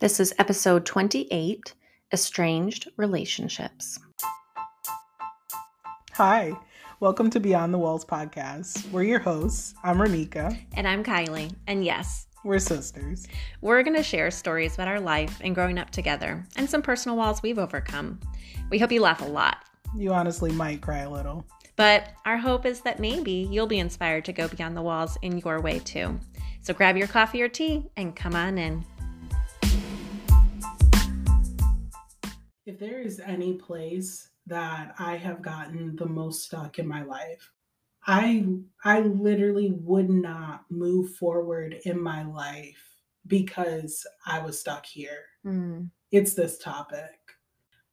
This is episode 28 Estranged Relationships. Hi, welcome to Beyond the Walls podcast. We're your hosts. I'm Romika. And I'm Kylie. And yes, we're sisters. We're going to share stories about our life and growing up together and some personal walls we've overcome. We hope you laugh a lot. You honestly might cry a little. But our hope is that maybe you'll be inspired to go beyond the walls in your way too. So grab your coffee or tea and come on in. If there is any place that I have gotten the most stuck in my life, I I literally would not move forward in my life because I was stuck here. Mm. It's this topic.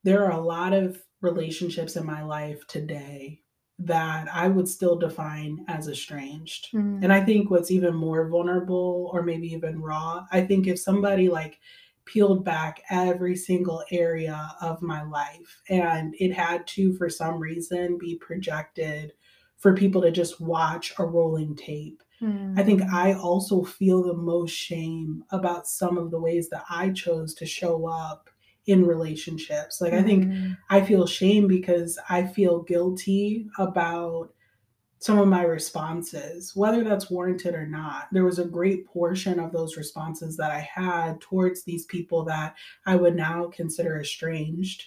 There are a lot of relationships in my life today that I would still define as estranged. Mm. And I think what's even more vulnerable or maybe even raw, I think if somebody like peeled back every single area of my life. And it had to, for some reason, be projected for people to just watch a rolling tape. Mm. I think hmm. I also feel the most shame about some of the ways that I chose to show up in relationships. Like, mm. I think hmm. I feel shame because I feel guilty about some of my responses, whether that's warranted or not. There was a great portion of those responses that I had towards these people that I would now consider estranged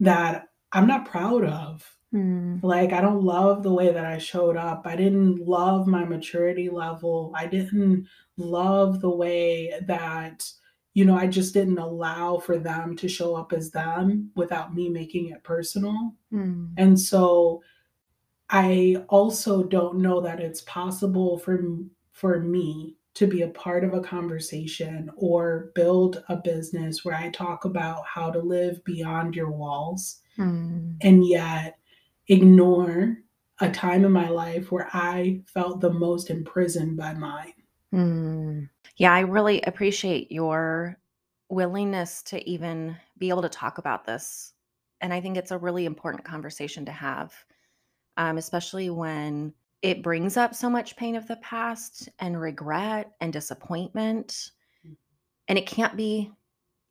that I'm not proud of. Mm. Like, I don't love the way that I showed up. I didn't love my maturity level. I didn't love the way that, you know, I just didn't allow for them to show up as them without me making it personal. Mm. And so, I also don't know that it's possible for for me to be a part of a conversation or build a business where I talk about how to live beyond your walls mm. and yet ignore a time in my life where I felt the most imprisoned by mine. Mm. Yeah, I really appreciate your willingness to even be able to talk about this. And I think it's a really important conversation to have um, especially when it brings up so much pain of the past and regret and disappointment. Mm. And it can't be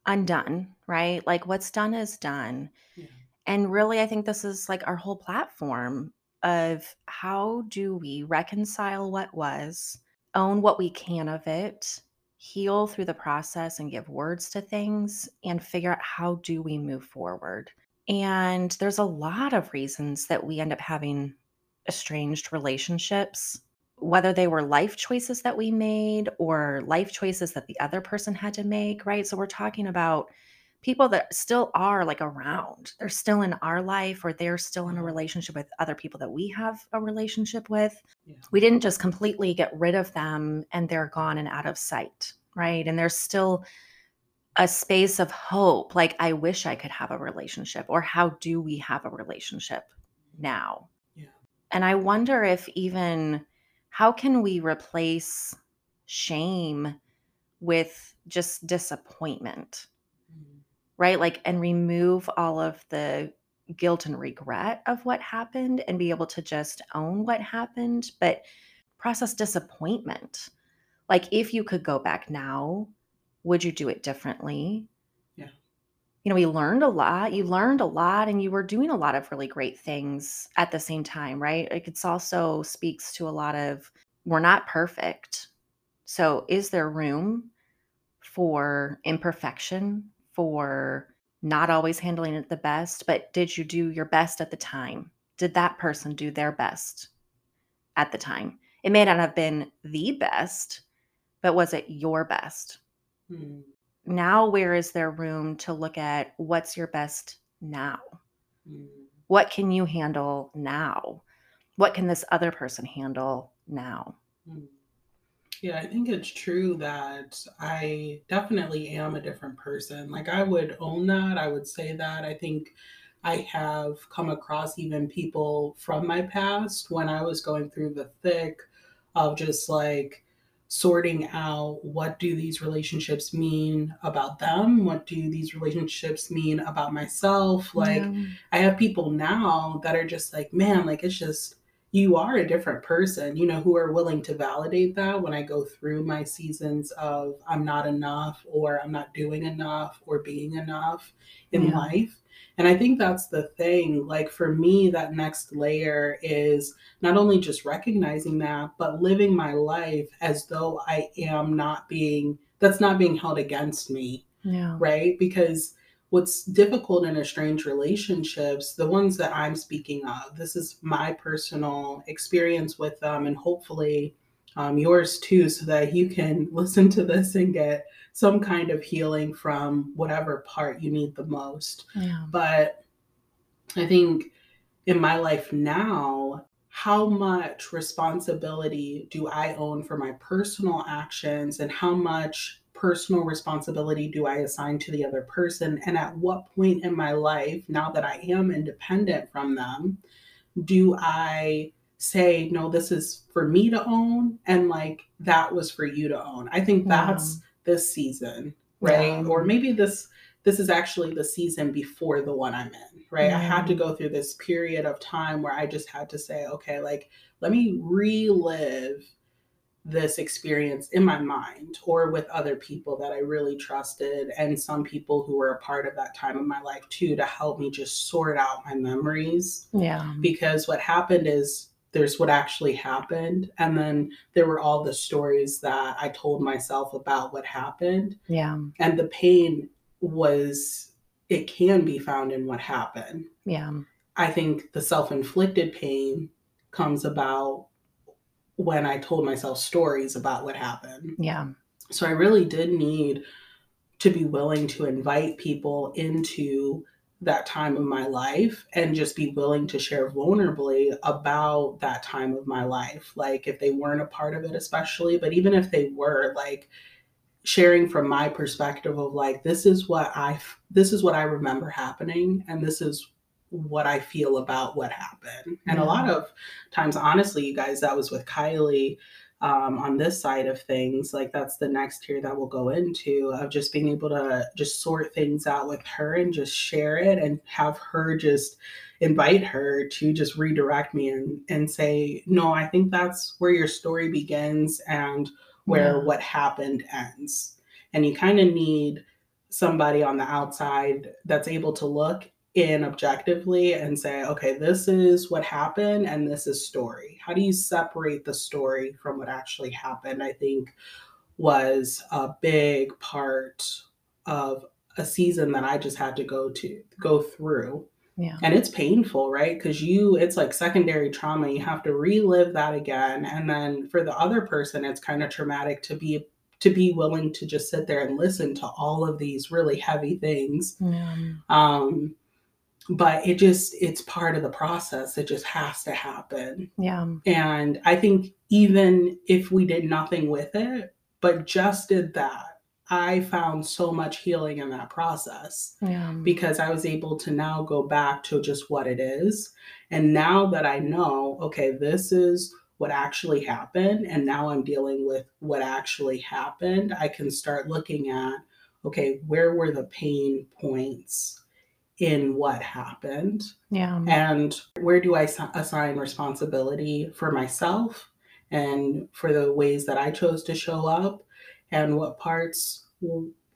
undone, right? Like what's done is done. Yeah. And really, I think this is like our whole platform of how do we reconcile what was, own what we can of it, heal through the process and give words to things, and figure out how do we move forward. And there's a lot of reasons that we end up having estranged relationships, whether they were life choices that we made or life choices that the other person had to make, right? So we're talking about people that still are like around. They're still in our life or they're still in a mm-hmm. relationship with other people that we have a relationship with. Yeah. We didn't just completely get rid of them and they're gone and out of sight, right? And there's still a space of hope like i wish i could have a relationship or how do we have a relationship now yeah. and i wonder if even how can we replace shame with just disappointment mm-hmm. right like and remove all of the guilt and regret of what happened and be able to just own what happened but process disappointment like if you could go back now would you do it differently? Yeah. You know, we learned a lot. You learned a lot and you were doing a lot of really great things at the same time, right? Like it's also speaks to a lot of we're not perfect. So is there room for imperfection, for not always handling it the best, but did you do your best at the time? Did that person do their best at the time? It may not have been the best, but was it your best? Hmm. Now, where is there room to look at what's your best now? Hmm. What can you handle now? What can this other person handle now? Hmm. Yeah, I think it's true that I definitely am a different person. Like, I would own that. I would say that. I think I have come across even people from my past when I was going through the thick of just like sorting out what do these relationships mean about them what do these relationships mean about myself like yeah. i have people now that are just like man like it's just you are a different person, you know, who are willing to validate that when I go through my seasons of I'm not enough or I'm not doing enough or being enough in Yeah. life. And I think that's the thing. Like for me, that next layer is not only just recognizing that, but living my life as though I am not being, that's not being held against me Yeah. right? Because what's difficult in estranged relationships, the ones that I'm speaking of, this is my personal experience with them, and hopefully um, yours too, so that you can listen to this and get some kind of healing from whatever part you need the most. Yeah. But I think in my life now, how much responsibility do I own for my personal actions and how much personal responsibility do I assign to the other person? And at what point in my life, now that I am independent from them, do I say, no, this is for me to own? And like, that was for you to own. I think mm-hmm. that's this season, right? Or maybe this this is actually the season before the one I'm in, right? I had to mm-hmm. go through this period of time where I just had to say, okay, like let me relive this experience in my mind or with other people that I really trusted and some people who were a part of that time of my life too to help me just sort out my memories Yeah. because what happened is there's what actually happened and then there were all the stories that I told myself about what happened Yeah. and the pain was it can be found in what happened Yeah. i think the self-inflicted pain comes about when i told myself stories about what happened Yeah. so i really did need to be willing to invite people into that time of my life and just be willing to share vulnerably about that time of my life. Like if they weren't a part of it especially but even if they were like sharing from my perspective of like this is what i this is what i remember happening and this is what i feel about what happened. And a lot of times honestly you guys that was with kylie um, on this side of things like that's the next tier that we'll go into of just being able to just sort things out with her and just share it and have her just invite her to just redirect me and and say no i think that's where your story begins and where Yeah. what happened ends. And you kind of need somebody on the outside that's able to look in objectively and say, okay, this is what happened and this is story. How do you separate the story from what actually happened? I think was a big part of a season that I just had to go to go through Yeah. and it's painful right because you it's like secondary trauma you have to relive that again and then for the other person it's kind of traumatic to be to be willing to just sit there and listen to all of these really heavy things Yeah. um but it just it's part of the process it just has to happen Yeah. and i think even if we did nothing with it but just did that i found so much healing in that process Yeah. because I was able to now go back to just what it is. And now that I know, okay, this is what actually happened, and now I'm dealing with what actually happened, I can start looking at, okay, where were the pain points in what happened? Yeah. And where do I assign responsibility for myself and for the ways that I chose to show up? And what parts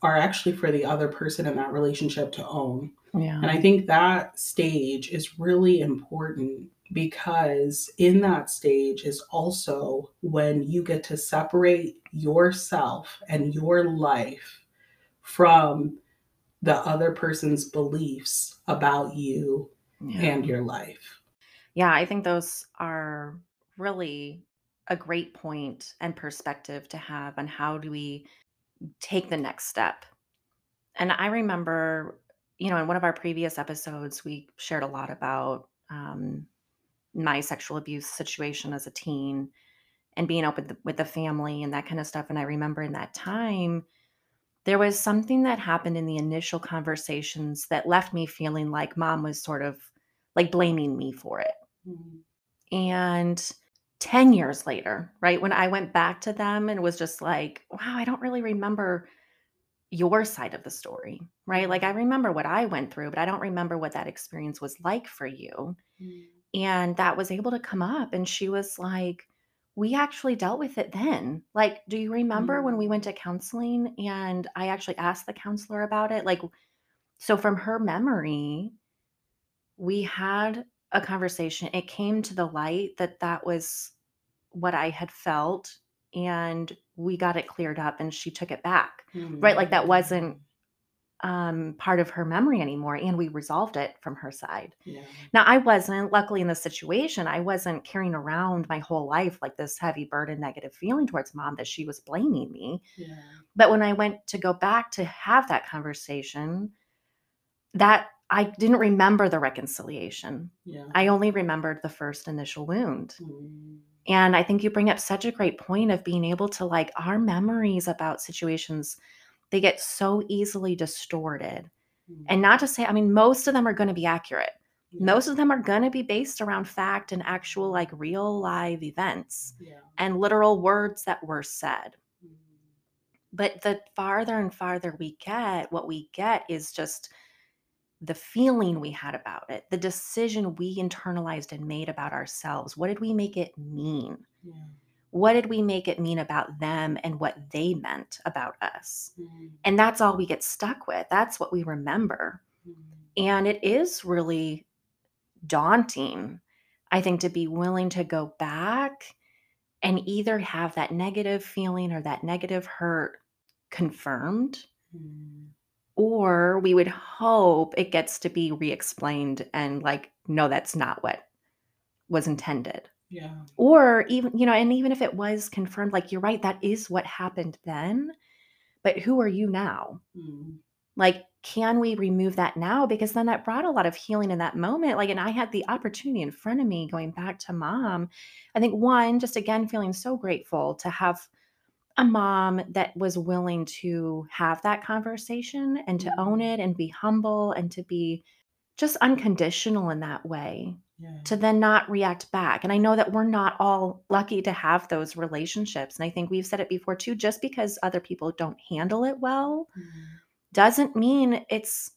are actually for the other person in that relationship to own? Yeah. And I think that stage is really important because in that stage is also when you get to separate yourself and your life from the other person's beliefs about you Yeah. and your life. Yeah, I think those are really a great point and perspective to have on how do we take the next step. And I remember, you know, in one of our previous episodes, we shared a lot about um, my sexual abuse situation as a teen and being open with the, with the family and that kind of stuff. And I remember in that time, there was something that happened in the initial conversations that left me feeling like mom was sort of like blaming me for it. Mm-hmm. And 10 years later, right, when I went back to them and was just like, wow, I don't really remember your side of the story, right? Like, I remember what I went through, but I don't remember what that experience was like for you. Mm. and that was able to come up, and she was like, "We actually dealt with it then." Like, "Do you remember when we Mm. went to counseling and I actually asked the counselor about it?" Like, so from her memory we had a conversation. It came to the light that that was what I had felt, and we got it cleared up, and she took it back, right? Like, that wasn't, Mm. Um, part of her memory anymore, and we resolved it from her side. Yeah. Now, I wasn't luckily in this situation, I wasn't carrying around my whole life, like, this heavy burden, negative feeling towards mom that she was blaming me. Yeah. But when I went to go back to have that conversation, that I didn't remember the reconciliation. Yeah. I only remembered the first initial wound. Mm. And I think you bring up such a great point of being able to like our memories about situations, they get so easily distorted. Mm. And not to say, I mean, most of them are going to be accurate. Yeah. Most of them are going to be based around fact and actual, like real live events Yeah. and literal words that were said. Mm. But the farther and farther we get, what we get is just the feeling we had about it, the decision we internalized and made about ourselves. What did we make it mean? Yeah. What did we make it mean about them and what they meant about us? Mm. And that's all we get stuck with. That's what we remember. Mm. And it is really daunting, I think, to be willing to go back and either have that negative feeling or that negative hurt confirmed Mm. or we would hope it gets to be re-explained and like no that's not what was intended Yeah. or even you know and even if it was confirmed like you're right that is what happened then but who are you now Mm. like can we remove that now because then that brought a lot of healing in that moment like and i had the opportunity in front of me going back to mom i think one just again feeling so grateful to have a mom that was willing to have that conversation and to own Mhm. it and be humble and to be just unconditional in that way Yeah. to then not react back. And I know that we're not all lucky to have those relationships. And I think we've said it before too just because other people don't handle it well Mm. doesn't mean it's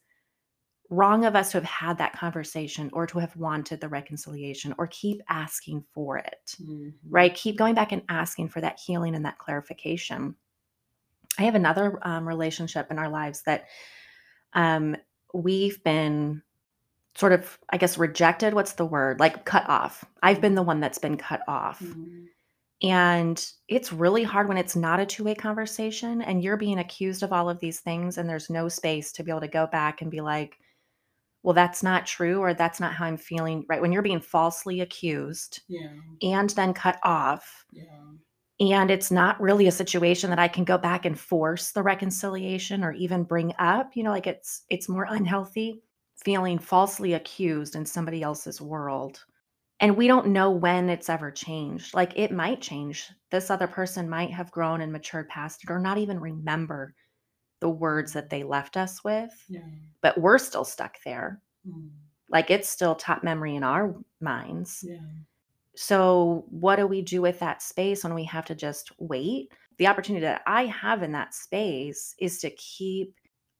wrong of us to have had that conversation or to have wanted the reconciliation or keep asking for it Mhm. right? Keep going back and asking for that healing and that clarification. I have another um, relationship in our lives that um, we've been sort of, I guess, rejected. What's the word? Like cut off. I've been the one that's been cut off. Mhm. And it's really hard when it's not a two way conversation and you're being accused of all of these things, and there's no space to be able to go back and be like, well, that's not true, or that's not how I'm feeling, right? When you're being falsely accused Yeah. and then cut off, Yeah. and it's not really a situation that I can go back and force the reconciliation or even bring up, you know, like it's it's more unhealthy feeling falsely accused in somebody else's world. And we don't know when it's ever changed. Like it might change. This other person might have grown and matured past it or not even remember the words that they left us with, Yeah. but we're still stuck there. Mm. Like it's still top memory in our minds. Yeah. So, what do we do with that space when we have to just wait? The opportunity that I have in that space is to keep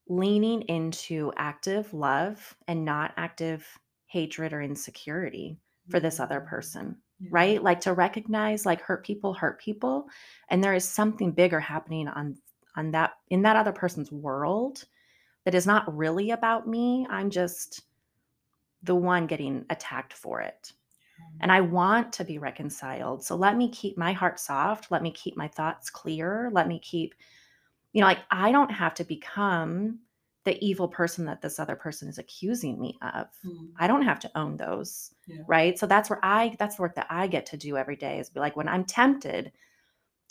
leaning into active love and not active hatred or insecurity for this other Mm. person, Yeah. right? Like to recognize like hurt people hurt people and there is something bigger happening on on that in that other person's world that is not really about me. I'm just the one getting attacked for it and I want to be reconciled. So let me keep my heart soft. Let me keep my thoughts clear. Let me keep, you know, like I don't have to become the evil person that this other person is accusing me of. Mm. I don't have to own those. Yeah. Right. So that's where I, that's the work that I get to do every day is be like, when I'm tempted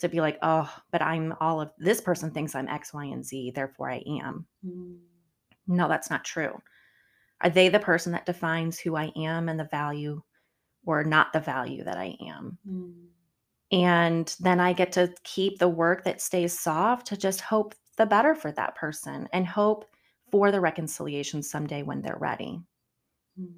to be like, oh, but I'm all of this person thinks I'm X, Y, and Z, therefore I am. Mm. No, that's not true. Are they the person that defines who I am and the value or not the value that I am? Mm. And then I get to keep the work that stays soft to just hope the better for that person and hope for the reconciliation someday when they're ready. Mm.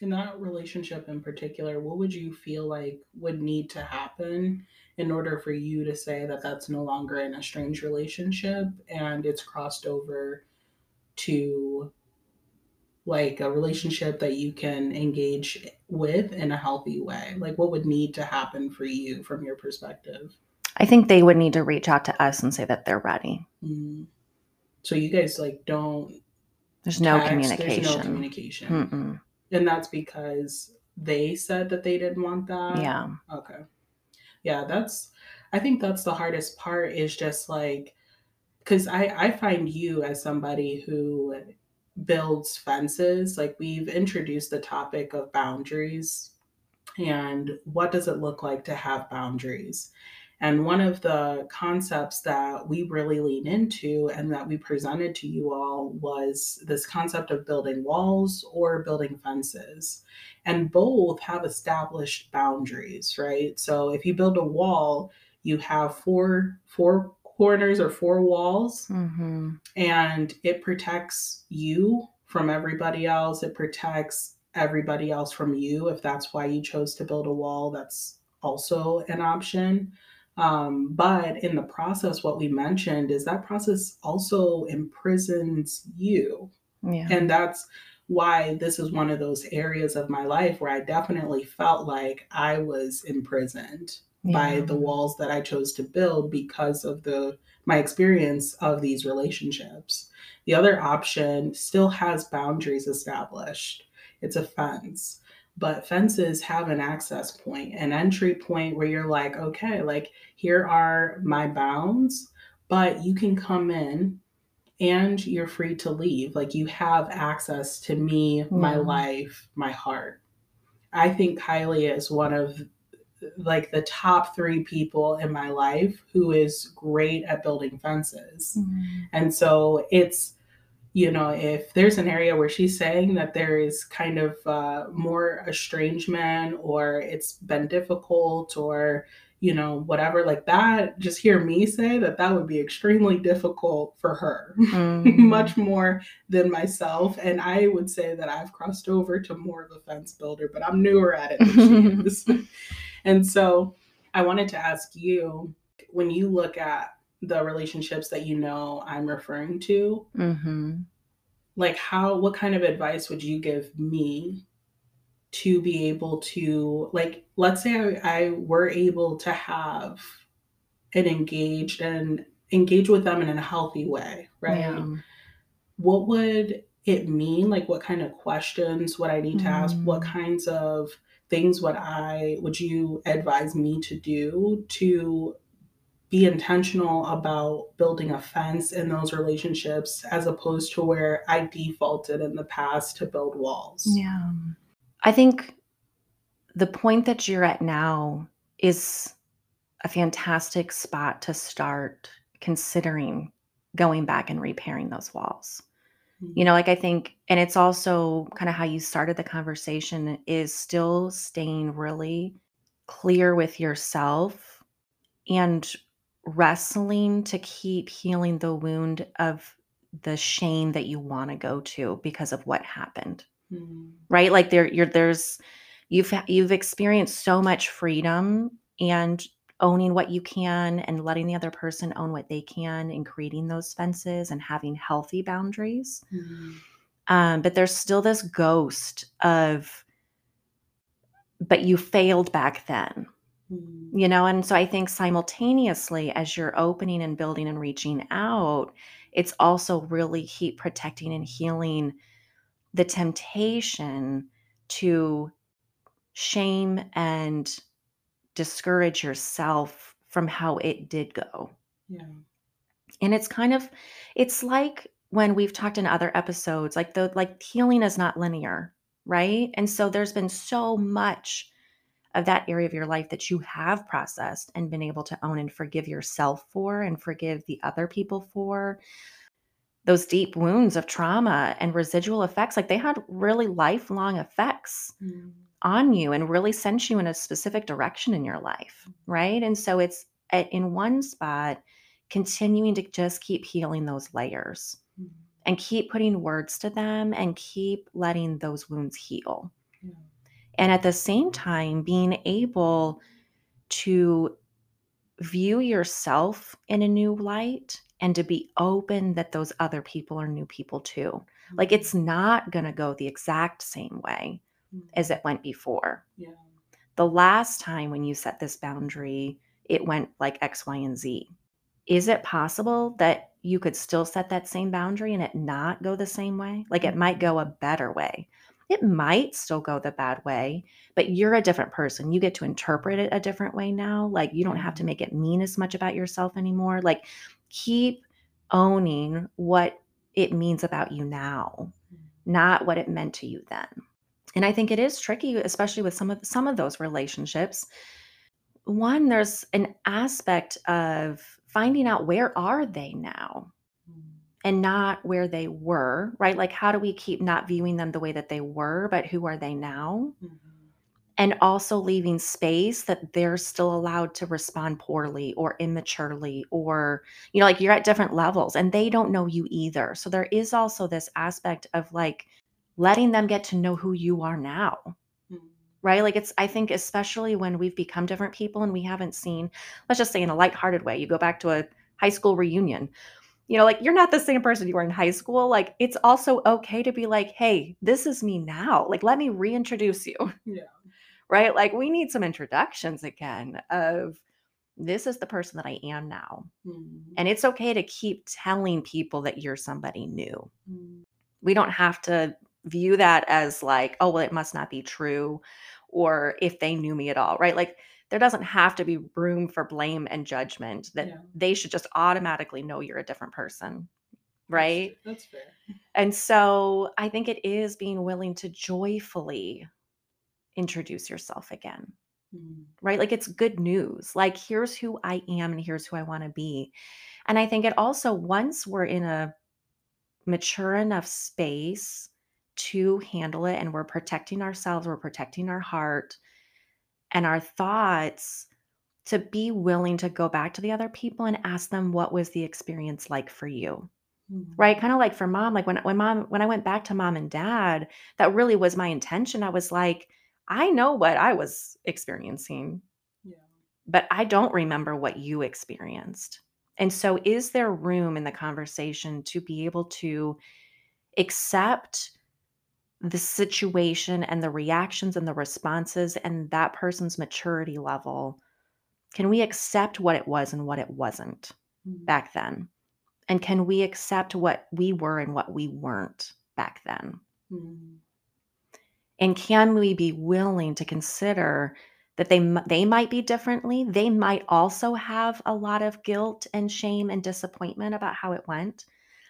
In that relationship in particular, what would you feel like would need to happen in order for you to say that that's no longer an estranged relationship and it's crossed over to like a relationship that you can engage with in a healthy way? Like, what would need to happen for you from your perspective? I think they would need to reach out to us and say that they're ready. Mm. So you guys like don't. There's no text, communication. There's no communication, Mm-mm. and that's because they said that they didn't want that. Yeah. Okay. Yeah, that's. I think that's the hardest part. Is just like, because I I find you as somebody who builds fences. Like we've introduced the topic of boundaries and what does it look like to have boundaries. And one of the concepts that we really lean into and that we presented to you all was this concept of building walls or building fences. And both have established boundaries, right? So if you build a wall, you have four four corners or four walls Mm-hmm. and it protects you from everybody else. It protects everybody else from you if that's why you chose to build a wall. That's also an option. Um, but in the process, what we mentioned is that process also imprisons you. Yeah. And that's why this is one of those areas of my life where I definitely felt like I was imprisoned by the walls that I chose to build because of the my experience of these relationships. The other option still has boundaries established. It's a fence. But fences have an access point, an entry point where you're like, okay, like here are my bounds, but you can come in and you're free to leave. Like you have access to me, my life, my heart. I think Kylie is one of like the top three people in my life who is great at building fences. Mm. And so it's, you know, if there's an area where she's saying that there is kind of uh, more estrangement or it's been difficult or, you know, whatever like that, just hear me say that that would be extremely difficult for her, Mhm. much more than myself. And I would say that I've crossed over to more of a fence builder, but I'm newer at it than she is. And so I wanted to ask you when you look at the relationships that you know I'm referring to, Mhm. like how what kind of advice would you give me to be able to like let's say I, I were able to have an engaged and engage with them in a healthy way, right? Yeah. what would it mean like what kind of questions would i need to ask what Mm. kinds of things would i would you advise me to do to be intentional about building a fence in those relationships as opposed to where i defaulted in the past to build walls Yeah. I think the point that you're at now is a fantastic spot to start considering going back and repairing those walls. You know, like I think, and it's also kind of how you started the conversation is still staying really clear with yourself and wrestling to keep healing the wound of the shame that you want to go to because of what happened. Mm. right? Like there you're there's you've you've experienced so much freedom and owning what you can and letting the other person own what they can and creating those fences and having healthy boundaries Mm. um, but there's still this ghost of but you failed back then Mm. you know and so i think simultaneously as you're opening and building and reaching out it's also really keep protecting and healing the temptation to shame and discourage yourself from how it did go. Yeah. And it's kind of it's like when we've talked in other episodes like the like healing is not linear right? And so there's been so much of that area of your life that you have processed and been able to own and forgive yourself for and forgive the other people for. Those deep wounds of trauma and residual effects like they had really lifelong effects. Mm. On you and really sent you in a specific direction in your life, right? And so it's at, in one spot, continuing to just keep healing those layers Mm. and keep putting words to them and keep letting those wounds heal. yeah And at the same time, being able to view yourself in a new light and to be open that those other people are new people too. Like it's not going to go the exact same way Mm. as it went before. Yeah. The last time when you set this boundary, it went like X, Y, and Z. Is it possible that you could still set that same boundary and it not go the same way? Like it mm. might go a better way. It might still go the bad way, but you're a different person. You get to interpret it a different way now. Like you don't have to mm. make it mean as much about yourself anymore. Like keep owning what it means about you now, not what it meant to you then. And I think it is tricky, especially with some of some of those relationships. One, there's an aspect of finding out where are they now and not where they were, right? Like how do we keep not viewing them the way that they were, but who are they now? Mhm. and also leaving space that they're still allowed to respond poorly or immaturely or you know like you're at different levels and they don't know you either so there is also this aspect of like letting them get to know who you are now Mhm. right like it's i think especially when we've become different people and we haven't seen let's just say in a lighthearted way you go back to a high school reunion you know like you're not the same person you were in high school like it's also okay to be like hey this is me now like let me reintroduce you Yeah. right? Like we need some introductions again of this is the person that I am now. Mhm. And it's okay to keep telling people that you're somebody new. Mhm. We don't have to view that as like, oh, well, it must not be true or if they knew me at all, right? Like there doesn't have to be room for blame and judgment that Yeah. they should just automatically know you're a different person, right? That's fair. And so I think it is being willing to joyfully introduce yourself again Mhm. right? Like it's good news. Like here's who I am and here's who I want to be. And I think it also, once we're in a mature enough space to handle it and we're protecting ourselves, we're protecting our heart and our thoughts, to be willing to go back to the other people and ask them what was the experience like for you Mhm. right kind of like for mom like when when mom when i went back to mom and dad that really was my intention i was like i know what i was experiencing Yeah. but I don't remember what you experienced. And so, is there room in the conversation to be able to accept the situation and the reactions and the responses and that person's maturity level? Can we accept what it was and what it wasn't Mhm. back then? And can we accept what we were and what we weren't back then? Mhm. And can we be willing to consider that they they might be differently? They might also have a lot of guilt and shame and disappointment about how it went.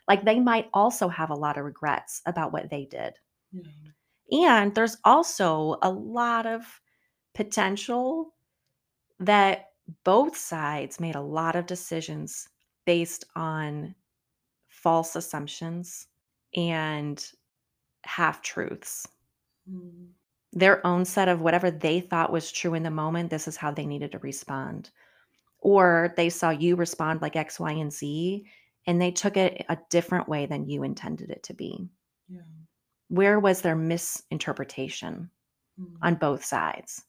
Like they might also have a lot of regrets about what they did. Yeah. And there's also a lot of potential that both sides made a lot of decisions based on false assumptions and half truths Mhm. their own set of whatever they thought was true in the moment, this is how they needed to respond. Or they saw you respond like X, Y, and Z, and they took it a different way than you intended it to be. Yeah. Where was their misinterpretation Mhm. on both sides?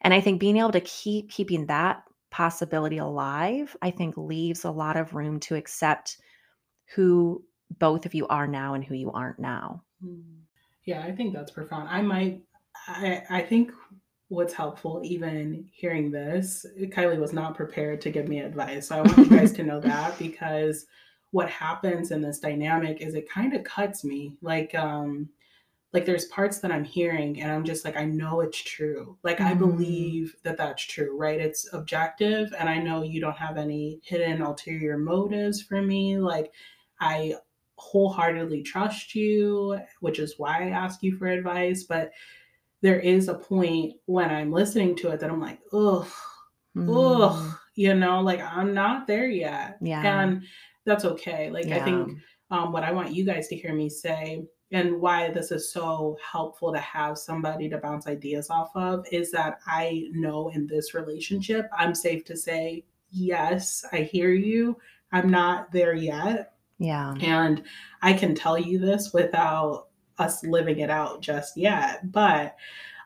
And I think being able to keep keeping that possibility alive, I think leaves a lot of room to accept who both of you are now and who you aren't now. Mm. Yeah, I think that's profound. I might, I, I think what's helpful, even hearing this, Kylie was not prepared to give me advice. So I want you guys to know that because what happens in this dynamic is it kind of cuts me. Like, um, like there's parts that I'm hearing and I'm just like, I know it's true. Like, I Mhm. believe that that's true, right? It's objective. And I know you don't have any hidden ulterior motives for me. Like, I wholeheartedly trust you, which is why I ask you for advice. But there is a point when I'm listening to it that I'm like, ugh, Mm, ugh, you know, like I'm not there yet. Yeah. And that's okay. Like, I think um, what I want you guys to hear me say and why this is so helpful to have somebody to bounce ideas off of is that I know in this relationship, I'm safe to say, yes, I hear you. I'm not there yet. Yeah. And I can tell you this without us living it out just yet. But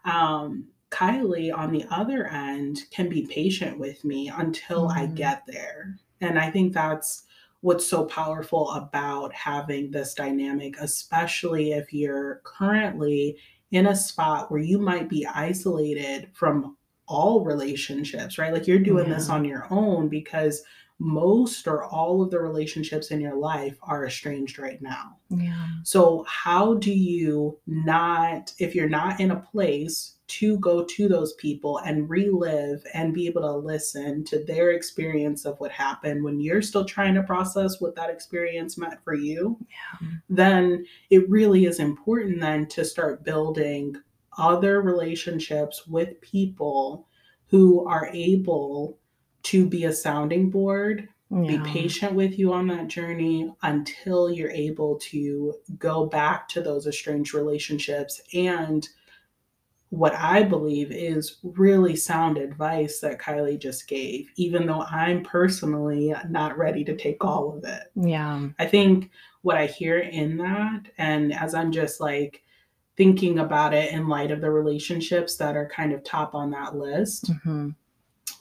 um, Kylie, on the other end, can be patient with me until I Mhm. get there. And I think that's what's so powerful about having this dynamic, especially if you're currently in a spot where you might be isolated from all relationships, right? Like you're doing yeah. this on your own because most or all of the relationships in your life are estranged right now. Yeah. So, how do you not, if you're not in a place to go to those people and relive and be able to listen to their experience of what happened when you're still trying to process what that experience meant for you, yeah. then it really is important then to start building other relationships with people who are able to be a sounding board yeah. be patient with you on that journey until you're able to go back to those estranged relationships and what I believe is really sound advice that Kylie just gave, even though I'm personally not ready to take all of it. Yeah. I think what I hear in that, and as I'm just like thinking about it in light of the relationships that are kind of top on that list, mm-hmm.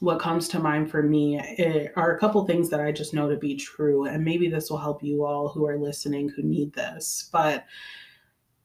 What comes to mind for me eh, are a couple things that I just know to be true. And maybe this will help you all who are listening who need this. But,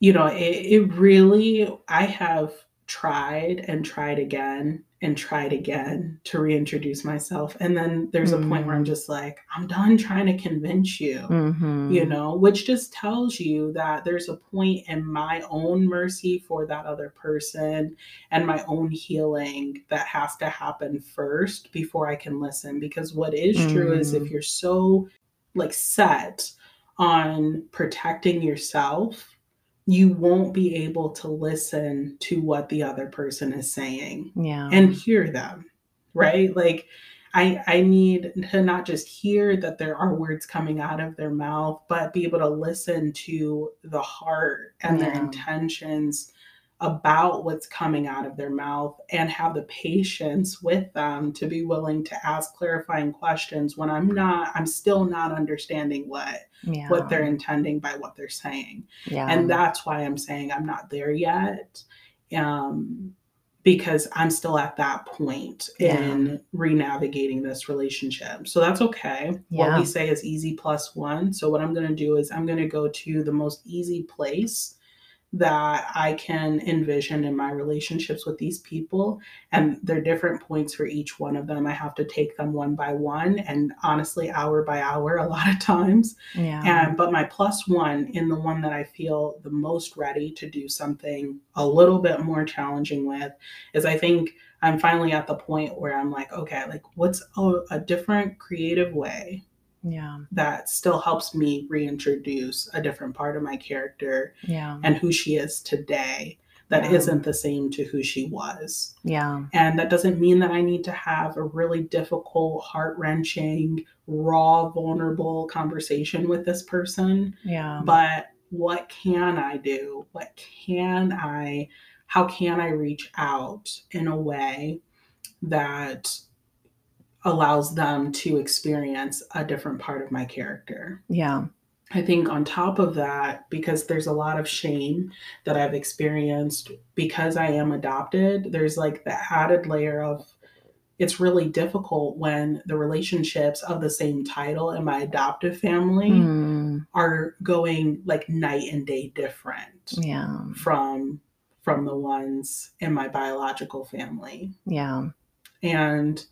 you know, it, it really, I have tried and tried again and tried again to reintroduce myself. And then there's a mm-hmm. point where I'm mm. just like, I'm done trying to convince you, mm-hmm. you know, which just tells you that there's a point in my own mercy for that other person and my own healing that has to happen first before I can listen. Because what is mm-hmm. true is if mm. you're so like set on protecting yourself you won't be able to listen to what the other person is saying yeah. and hear them right like I, I need to not just hear that there are words coming out of their mouth, but be able to listen to the heart and yeah. their intentions about what's coming out of their mouth and have the patience with them to be willing to ask clarifying questions when I'm not, I'm still not understanding what yeah. what they're intending by what they're saying. Yeah. And that's why I'm saying I'm not there yet. Um, because I'm still at that point yeah. in renavigating this relationship. So that's okay. Yeah. What we say is easy plus one. So what I'm going to do is I'm going to go to the most easy place that I can envision in my relationships with these people. And they're different points for each one of them. I have to take them one by one and honestly, hour by hour, a lot of times. Yeah. And but my plus one in the one that I feel the most ready to do something a little bit more challenging with is I think I'm finally at the point where I'm like, okay, like what's a, a different creative way yeah. that still helps me reintroduce a different part of my character yeah. and who she is today that yeah. not the same to who she was. Yeah. And that doesn't mean that i need to have a really difficult heart-wrenching raw vulnerable conversation with this person. Yeah. But what can i do? What can i how can i reach out in a way that allows them to experience a different part of my character. Yeah. I think on top of that, because there's a lot of shame that I've experienced because I am adopted, there's like the added layer of it's really difficult when the relationships of the same title in my adoptive family mm. are going like night and day different yeah from from the ones in my biological family yeah and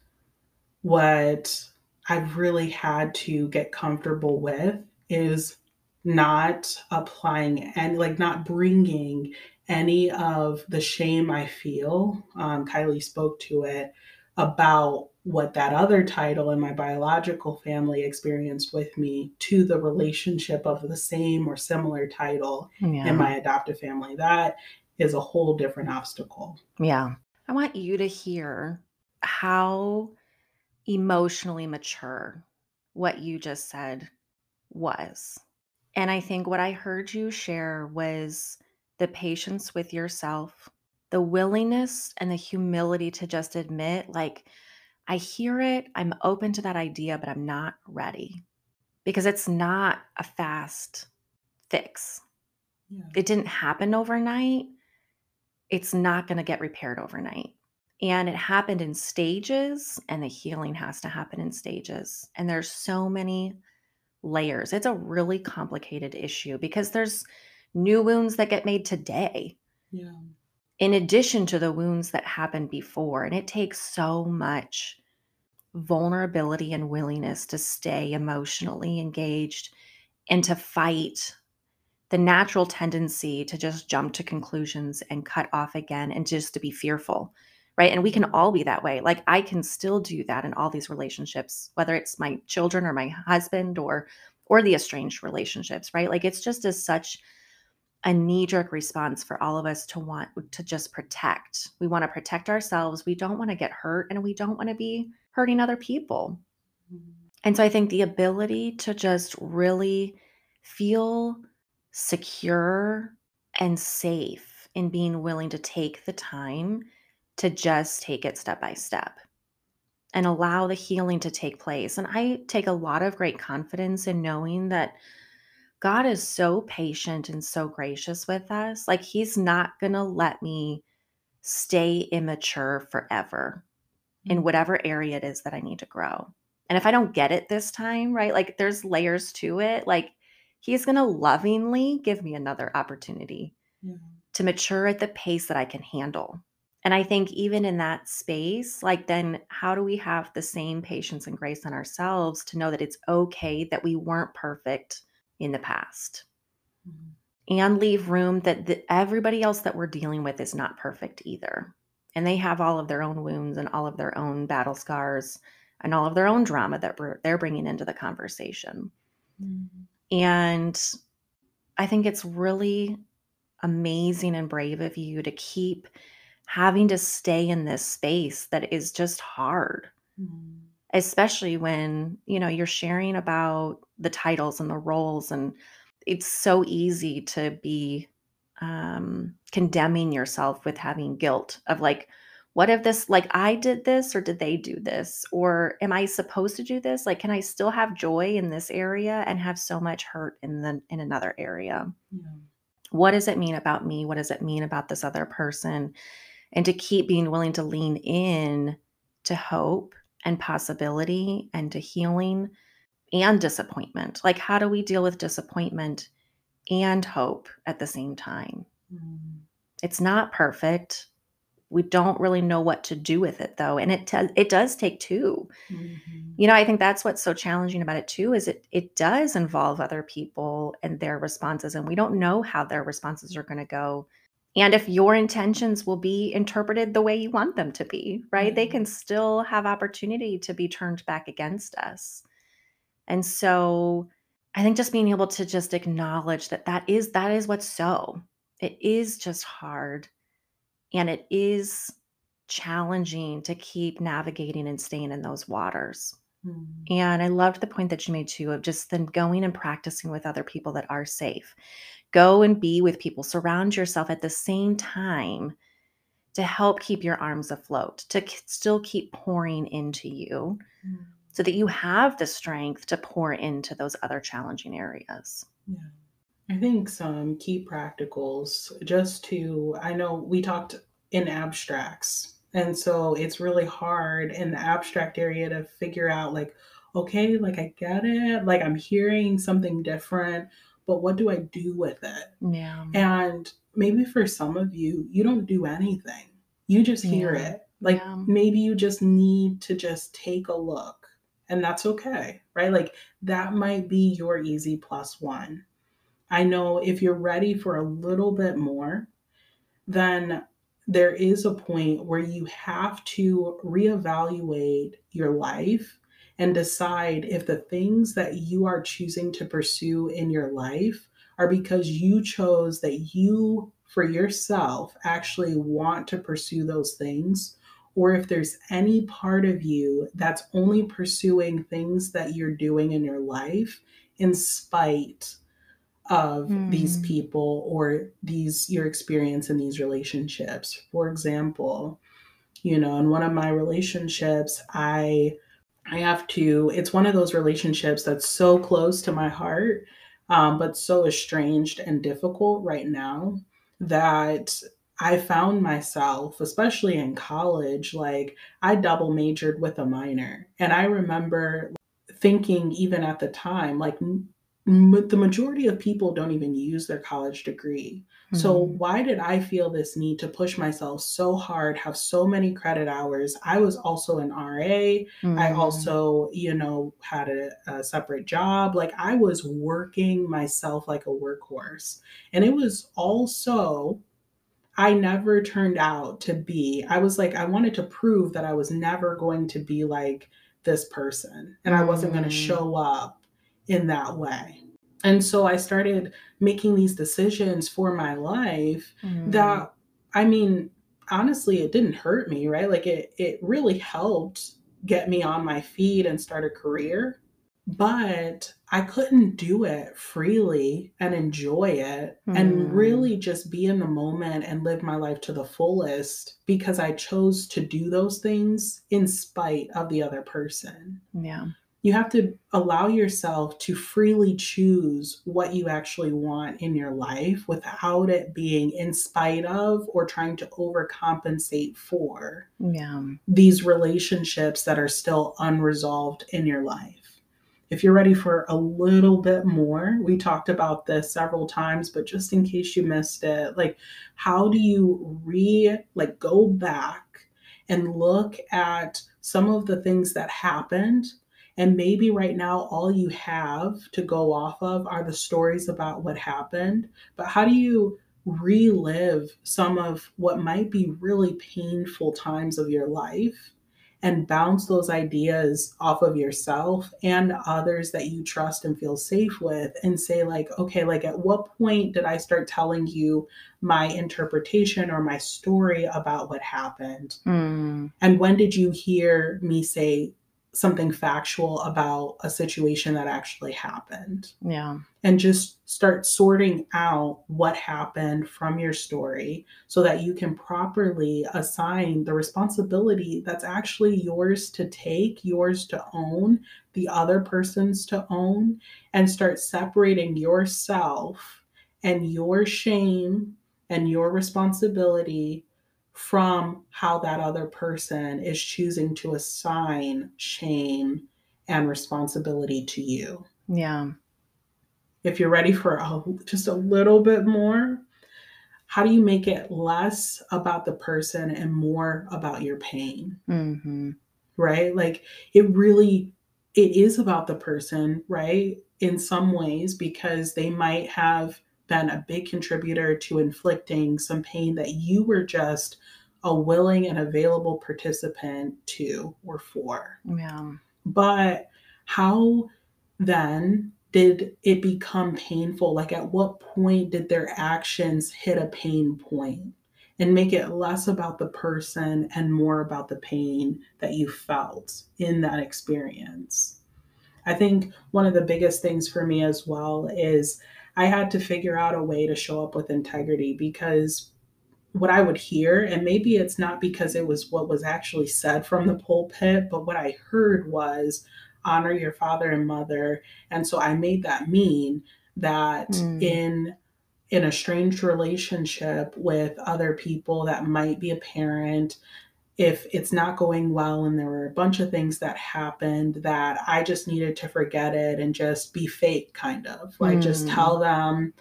what I've really had to get comfortable with is not applying and like not bringing any of the shame I feel. Um, Kylie spoke to it about what that other title in my biological family experienced with me to the relationship of the same or similar title yeah. in my adoptive family. That is a whole different obstacle. Yeah. I want you to hear how emotionally mature what you just said was. And I think what I heard you share was the patience with yourself, the willingness and the humility to just admit, like, I hear it, I'm open to that idea, but I'm not ready because it's not a fast fix. Yeah. It didn't happen overnight. It's not going to get repaired overnight. And it happened in stages, and the healing has to happen in stages. And there's so many layers. It's a really complicated issue because there's new wounds that get made today. Yeah. In addition to the wounds that happened before. And it takes so much vulnerability and willingness to stay emotionally engaged and to fight the natural tendency to just jump to conclusions and cut off again and just to be fearful right? And we can all be that way. Like i can still do that in all these relationships whether it's my children or my husband or or the estranged relationships right? Like it's just as such a knee jerk response for all of us to want to just protect. We want to protect ourselves. We don't want to get hurt and we don't want to be hurting other people. Mm-hmm. and so i think the ability to just really feel secure and safe in being willing to take the time to just take it step by step and allow the healing to take place. And I take a lot of great confidence in knowing that God is so patient and so gracious with us. Like, He's not going to let me stay immature forever in mm-hmm. whatever area it is that I need to grow. And if I don't get it this time, right? Like, there's layers to it. Like, he's going to lovingly give me another opportunity yeah. to mature at the pace that I can handle. And I think even in that space, like then how do we have the same patience and grace on ourselves to know that it's okay that we weren't perfect in the past? Mm-hmm. And leave room that the, everybody else that we're dealing with is not perfect either. And they have all of their own wounds and all of their own battle scars and all of their own drama that they're bringing into the conversation. Mm-hmm. And I think it's really amazing and brave of you to keep having to stay in this space that is just hard. Mm-hmm. Especially when, you know, you're sharing about the titles and the roles and it's so easy to be um condemning yourself with having guilt of like what if this like i did this or did they do this or am i supposed to do this like can i still have joy in this area and have so much hurt in the in another area yeah. what does it mean about me what does it mean about this other person and to keep being willing to lean in to hope and possibility and to healing and disappointment like how do we deal with disappointment and hope at the same time mm. it's not perfect we don't really know what to do with it though and it t- it does take 2 mm-hmm. you know i think that's what's so challenging about it too is it it does involve other people and their responses and we don't know how their responses are going to go and if your intentions will be interpreted the way you want them to be right mm-hmm. they can still have opportunity to be turned back against us and so i think just being able to just acknowledge that that is that is what's so it is just hard and it is challenging to keep navigating and staying in those waters. Mm. And I loved the point that you made too of just then going and practicing with other people that are safe. Go and be with people, surround yourself at the same time to help keep your arms afloat, to still keep pouring into you mm. so that you have the strength to pour into those other challenging areas. Yeah. I think some key practicals just to, I know we talked in abstracts. And so it's really hard in the abstract area to figure out, like, okay, like I get it. Like I'm hearing something different, but what do I do with it? Yeah. And maybe for some of you, you don't do anything, you just hear yeah. it. Like yeah. maybe you just need to just take a look, and that's okay, right? Like that might be your easy plus one I know if you're ready for a little bit more, then there is a point where you have to reevaluate your life and decide if the things that you are choosing to pursue in your life are because you chose that you, for yourself, actually want to pursue those things, or if there's any part of you that's only pursuing things that you're doing in your life in spite of mm. these people or these your experience in these relationships. For example, you know, in one of my relationships, I I have to it's one of those relationships that's so close to my heart, um, but so estranged and difficult right now that I found myself, especially in college, like I double majored with a minor. And I remember thinking even at the time, like, m the majority of people don't even use their college degree. So Mhm. why did I feel this need to push myself so hard, have so many credit hours? I was also an RA. I Mm. also, you know, had a a separate job. Like, I was working myself like a workhorse, and it was also I never turned out to be I was like, I wanted to prove that I was never going to be like this person, and I wasn't gonna Mm. show up in that way. And so I started making these decisions for my life Mm. that I mean, honestly, it didn't hurt me, right? Like, it it really helped get me on my feet and start a career, but I couldn't do it freely and enjoy it and Mm. really just be in the moment and live my life to the fullest because I chose to do those things in spite of the other person. Yeah. You have to allow yourself to freely choose what you actually want in your life without it being in spite of or trying to overcompensate for Yeah. these relationships that are still unresolved in your life. If you're ready for a little bit more, we talked about this several times, but just in case you missed it, like, how do you re like, go back and look at some of the things that happened, and maybe right now all you have to go off of are the stories about what happened, but how do you relive some of what might be really painful times of your life and bounce those ideas off of yourself and others that you trust and feel safe with and say like, "Okay, like, at what point did I start telling you my interpretation or my story about what happened? Mm. And when did you hear me say something factual about a situation that actually happened?" Yeah. And just start sorting out what happened from your story so that you can properly assign the responsibility that's actually yours to take, yours to own, the other person's to own, and start separating yourself and your shame and your responsibility from how that other person is choosing to assign shame and responsibility to you. Yeah. If you're ready for a just a little bit more, how do you make it less about the person and more about your pain? Mhm. Right? Like, it really it is about the person, right? In some ways, because they might have been a big contributor to inflicting some pain that you were just a willing and available participant to or for. Yeah. But how then did it become painful? Like, at what point did their actions hit a pain point and make it less about the person and more about the pain that you felt in that experience? I think one of the biggest things for me as well is I had to figure out a way to show up with integrity because what I would hear, and maybe it's not because it was what was actually said from the pulpit, but what I heard was, "Honor your father and mother," and so I made that mean that Mm. in in a strange relationship with other people that might be a parent, if it's not going well and there were a bunch of things that happened that I just needed to forget it and just be fake kind of, like, just Mm. tell them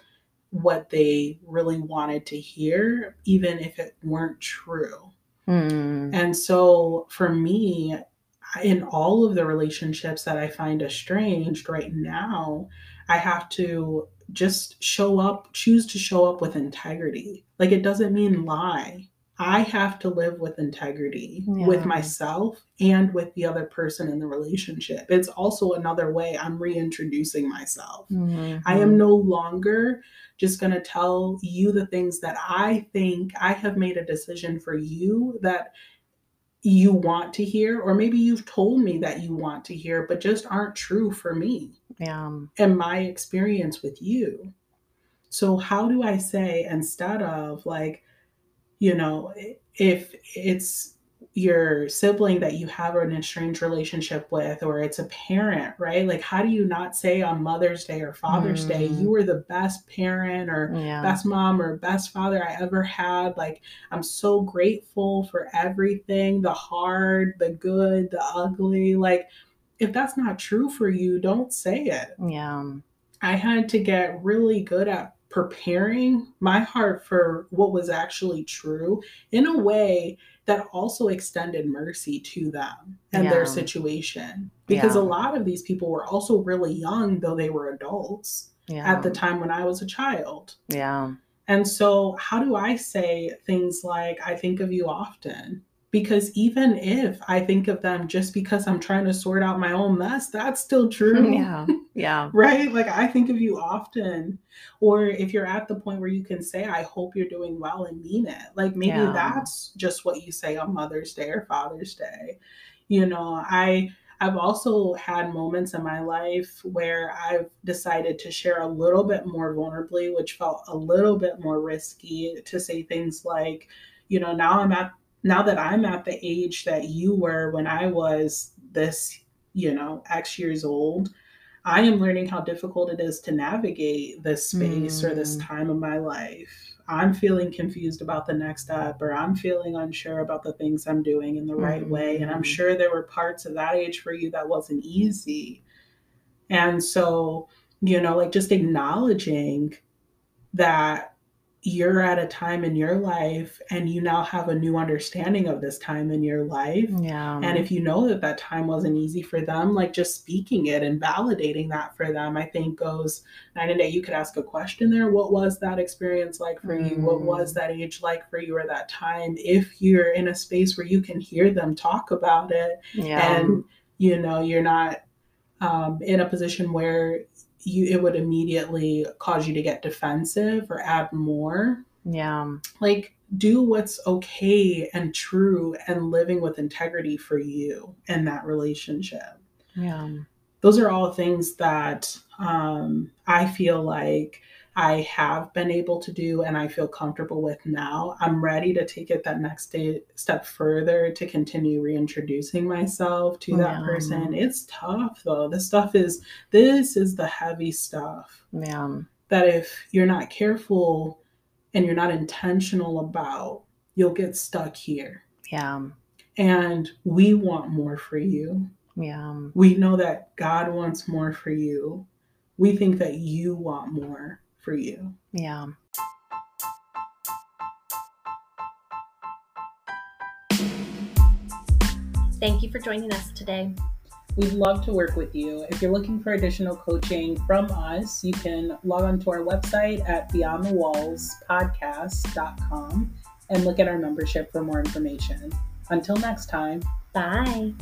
what they really wanted to hear, even if it weren't true. Mm. And so, for me, in all of the relationships that I find estranged right now, I have to just show up choose to show up with integrity. Like, it doesn't mean lie. I have to live with integrity with myself and with the other person in the relationship. It's also another way I'm reintroducing myself. I am Mhm. no longer just gonna tell you the things that I think I have made a decision for you that you want to hear, or maybe you've told me that you want to hear, but just aren't true for me Yeah. and my experience with you. So how do I say instead of, like, you know, if it's your sibling that you have an estranged relationship with or it's a parent, right? Like, how do you not say on Mother's Day or Father's Day, "You Mm. were the best parent or Yeah. best mom or best father I ever had. Like, I'm so grateful for everything, the hard, the good, the ugly." Like, if that's not true for you, don't say it. Yeah. I had to get really good at preparing my heart for what was actually true in a way that also extended mercy to them and their situation. Because Yeah. a lot of these people were also really young, though they were adults Yeah. at the time when I was a child. Yeah. And so, how do I say things like, I think of you often? Because even if I think of them just because I'm trying to sort out my own mess, that's still true. Yeah. Yeah. Right? Like, I think of you often. Or if you're at the point where you can say, I hope you're doing well and mean it, like maybe Yeah. that's just what you say on Mother's Day or Father's Day. You know, I. I've also had moments in my life where I've decided to share a little bit more vulnerably, which felt a little bit more risky to say things like, you know, now I'm at now that I'm at the age that you were when I was this, you know, X years old, I am learning how difficult it is to navigate this space or this Mm. time of my life. I'm feeling confused about the next step, or I'm feeling unsure about the things I'm doing in the right way. And I'm Mm. sure there were parts of that age for you that wasn't easy. And so, you know, like just acknowledging that you're at a time in your life and you now have a new understanding of this time in your life. Yeah. And if you know that that time wasn't easy for them, like just speaking it and validating that for them, I think goes night and day. You could ask a question there. What was that experience like for you? What was Mm. that age like for you or that time? If you're in a space where you can hear them talk about it yeah. and you know you're not um, in a position where you it would immediately cause you to get defensive or add more yeah. like do what's okay and true and living with integrity for you in that relationship Yeah. those are all things that um, i feel like i have been able to do and i feel comfortable with now i'm ready to take it that next day, step further to continue reintroducing myself to that Yeah. person it's tough though this stuff is this is the heavy stuff Yeah. that if you're not careful and you're not intentional about, you'll get stuck here. Yeah. And we want more for you. Yeah. We know that God wants more for you. We think that you want more for you. Yeah. Thank you for joining us today. We'd love to work with you. If you're looking for additional coaching from us, you can log on to our website at beyondthewallspodcast.com and look at our membership for more information. Until next time. Bye.